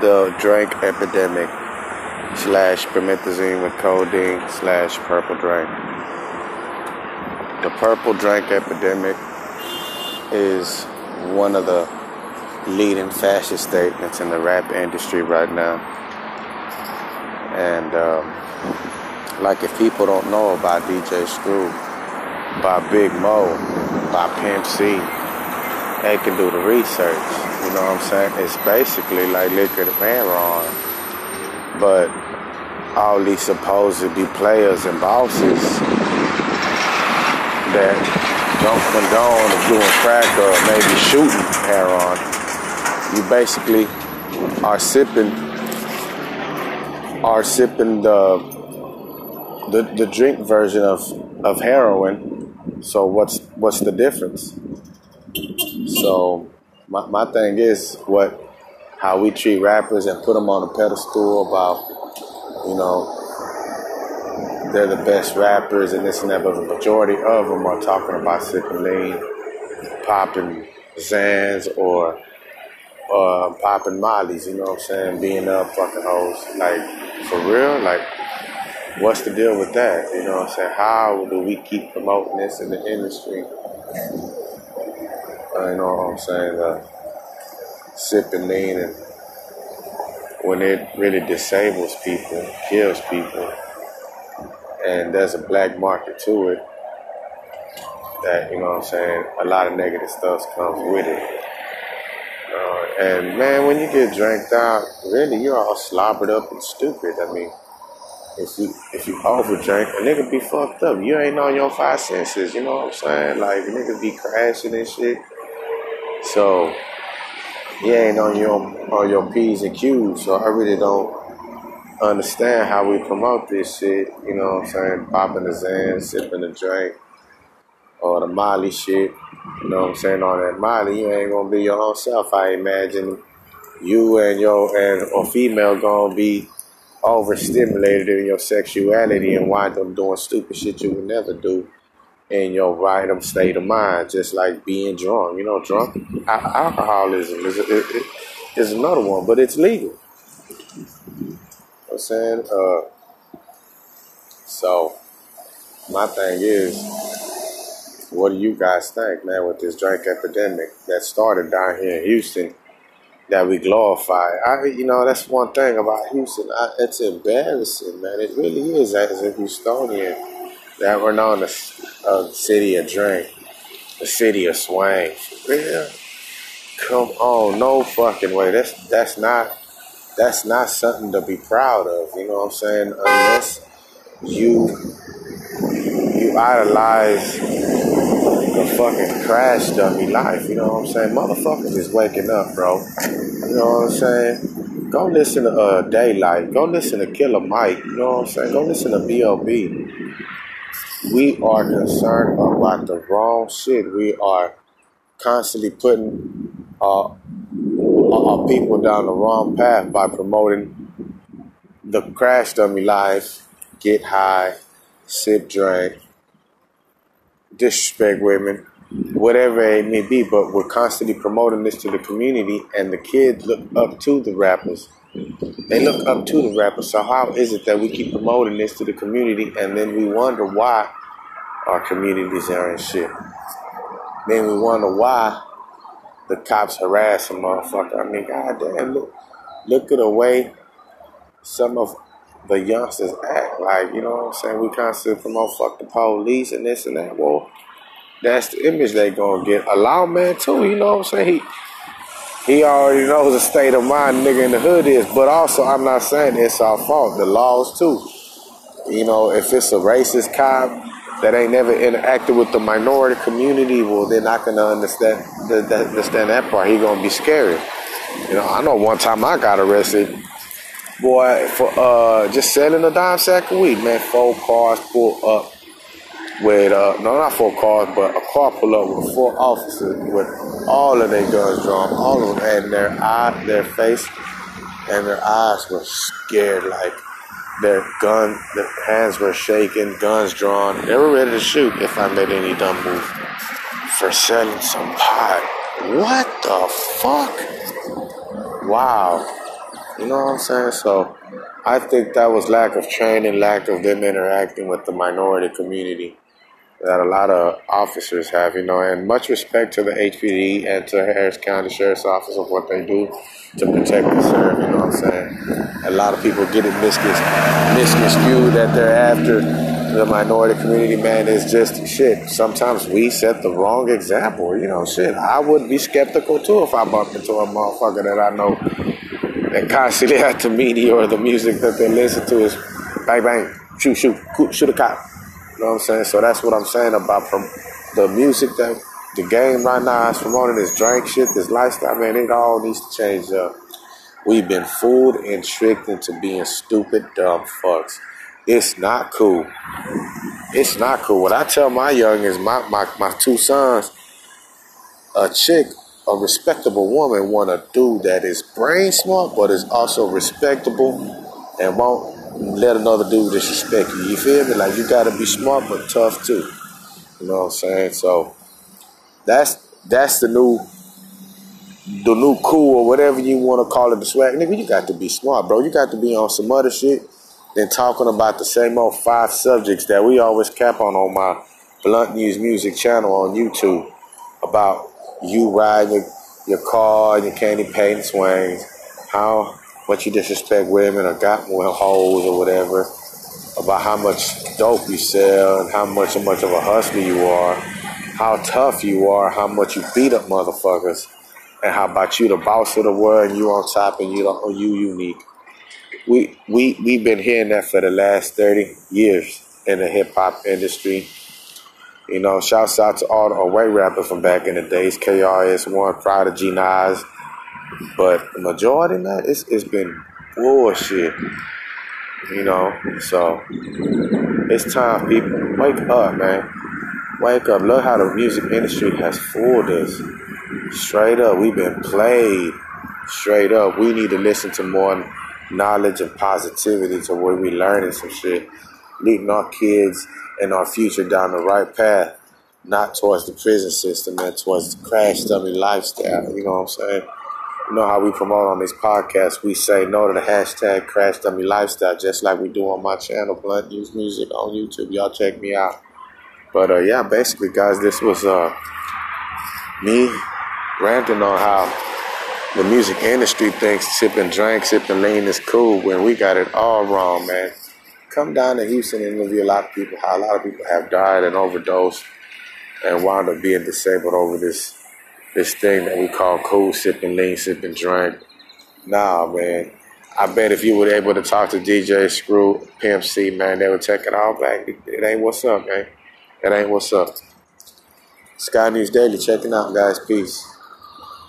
the drink epidemic slash promethazine with codeine slash purple drink. The purple drink epidemic is one of the leading fashion statements in the rap industry right now. And um, like if people don't know about DJ Screw, by Big Moe, by Pimp C, they can do the research. You know what I'm saying? It's basically like liquor to heroin. But all these supposed to be players and bosses that don't condone doing crack or maybe shooting heroin, you basically are sipping are sipping the the, the drink version of, of heroin. So what's what's the difference? So my, my thing is what how we treat rappers and put them on a pedestal about you know they're the best rappers and this and that, but the majority of them are talking about sipping lean, popping Xans or uh, popping Molly's, you know what I'm saying? Being up fucking hoes. Like, for real? Like, what's the deal with that? You know what I'm saying? How do we keep promoting this in the industry? You know what I'm saying? Uh, sipping lean and when it really disables people, kills people, and there's a black market to it, that, you know what I'm saying, a lot of negative stuff comes with it. Uh, and man, when you get drank out, really, you're all slobbered up and stupid. I mean, if you if you overdrink, a nigga be fucked up. You ain't on your five senses. You know what I'm saying? Like a nigga be crashing and shit. So you ain't on your on your p's and q's. So I really don't understand how we promote this shit. You know what I'm saying? Popping the Xan, sipping the drink, or the Molly shit. You know what I'm saying? On that Molly, you ain't gonna be your own self. I imagine you and your and or female gonna be overstimulated in your sexuality and wind up doing stupid shit you would never do in your right state of mind, just like being drunk. You know, drunk alcoholism is, is, is another one, but it's legal. I'm saying? Uh, so, my thing is, what do you guys think, man, with this drink epidemic that started down here in Houston that we glorify? I, you know, that's one thing about Houston. I, it's embarrassing, man. It really is as a Houstonian that we're known as a city of drink, the city of swang. Yeah. Come on, no fucking way. That's that's not that's not something to be proud of. You know what I'm saying? Unless you you idolize the fucking crash dummy life. You know what I'm saying? Motherfuckers is waking up, bro. You know what I'm saying? Go listen to uh, Daylight. Go listen to Killer Mike. You know what I'm saying? Go listen to B.O.B we are concerned about the wrong shit. We are constantly putting uh, our people down the wrong path by promoting the crash dummy life, get high, sip, drink, disrespect women, whatever it may be. But we're constantly promoting this to the community, and the kids look up to the rappers they look up to the rapper. So how is it that we keep promoting this to the community and then we wonder why our communities are in shit? Then we wonder why the cops harass a motherfucker. I mean, goddamn, look, look at the way some of the youngsters act. Like, you know what I'm saying? We constantly promote fuck the police and this and that. Well, that's the image they gonna get. A man too, you know what I'm saying? He he already knows the state of mind nigga in the hood is. But also, I'm not saying it's our fault. The laws too. You know, if it's a racist cop that ain't never interacted with the minority community, well, they're not understand the, the, understand that part. He gonna be scary. You know, I know one time I got arrested, boy, for uh, just selling a dime sack of weed. Man, four cars pulled up with uh, no, not four cars, but a car pull up with four officers with all of their guns drawn, all of them, and their eye, their face, and their eyes were scared, like their gun, their hands were shaking, guns drawn. They were ready to shoot if I made any dumb move for selling some pot. What the fuck? Wow. You know what I'm saying? So I think that was lack of training, lack of them interacting with the minority community that a lot of officers have, you know, and much respect to the HPD and to Harris County Sheriff's Office of what they do to protect and serve, you know what I'm saying? A lot of people get it misconstrued that they're after the minority community, man, it's just shit. Sometimes we set the wrong example, you know, shit. I would be skeptical too if I bumped into a motherfucker that I know and constantly at the media or the music that they listen to is bang bang, shoot, shoot, shoot a cop. You know what I'm saying? So that's what I'm saying about from the music that the game right now is promoting this drink shit, this lifestyle, man, it all needs to change up. We've been fooled and tricked into being stupid, dumb fucks. It's not cool. It's not cool. What I tell my young is my, my, my two sons, a chick, a respectable woman want a dude that is brain smart but is also respectable and won't let another dude disrespect you. You feel me? Like you gotta be smart but tough too. You know what I'm saying? So that's that's the new the new cool or whatever you want to call it, the swag. Nigga, you got to be smart, bro. You got to be on some other shit than talking about the same old five subjects that we always cap on on my Blunt News Music channel on YouTube about you riding your, your car and your candy paint swings, how much you disrespect women or got more hoes or whatever, about how much dope you sell and how much how much of a hustler you are, how tough you are, how much you beat up motherfuckers, and how about you the boss of the world and you on top and you don't, oh, you unique. We we we've been hearing that for the last thirty years in the hip hop industry. You know, shouts out to all the away rappers from back in the days, KRS One, Prodigy, Nas, but the majority, man, it's, it's been bullshit. You know, so it's time people wake up, man. Wake up. Look how the music industry has fooled us. Straight up, we've been played. Straight up, we need to listen to more knowledge and positivity to where we learning some shit, leading our kids and our future down the right path, not towards the prison system and towards the crash dummy lifestyle. You know what I'm saying? You know how we promote on this podcast, we say no to the hashtag crash dummy lifestyle, just like we do on my channel, Blunt News Music on YouTube. Y'all check me out. But uh, yeah, basically, guys, this was uh, me ranting on how the music industry thinks sipping drink, sipping lean is cool when we got it all wrong, man. Come down to Houston and interview a lot of people, how a lot of people have died and overdosed and wound up being disabled over this this thing that we call cold sipping, lean sipping drink. Nah, man. I bet if you were able to talk to DJ Screw, Pimp C, man, they would take it all back. It ain't what's up, man. It ain't what's up. Sky News Daily, checking out, guys. Peace.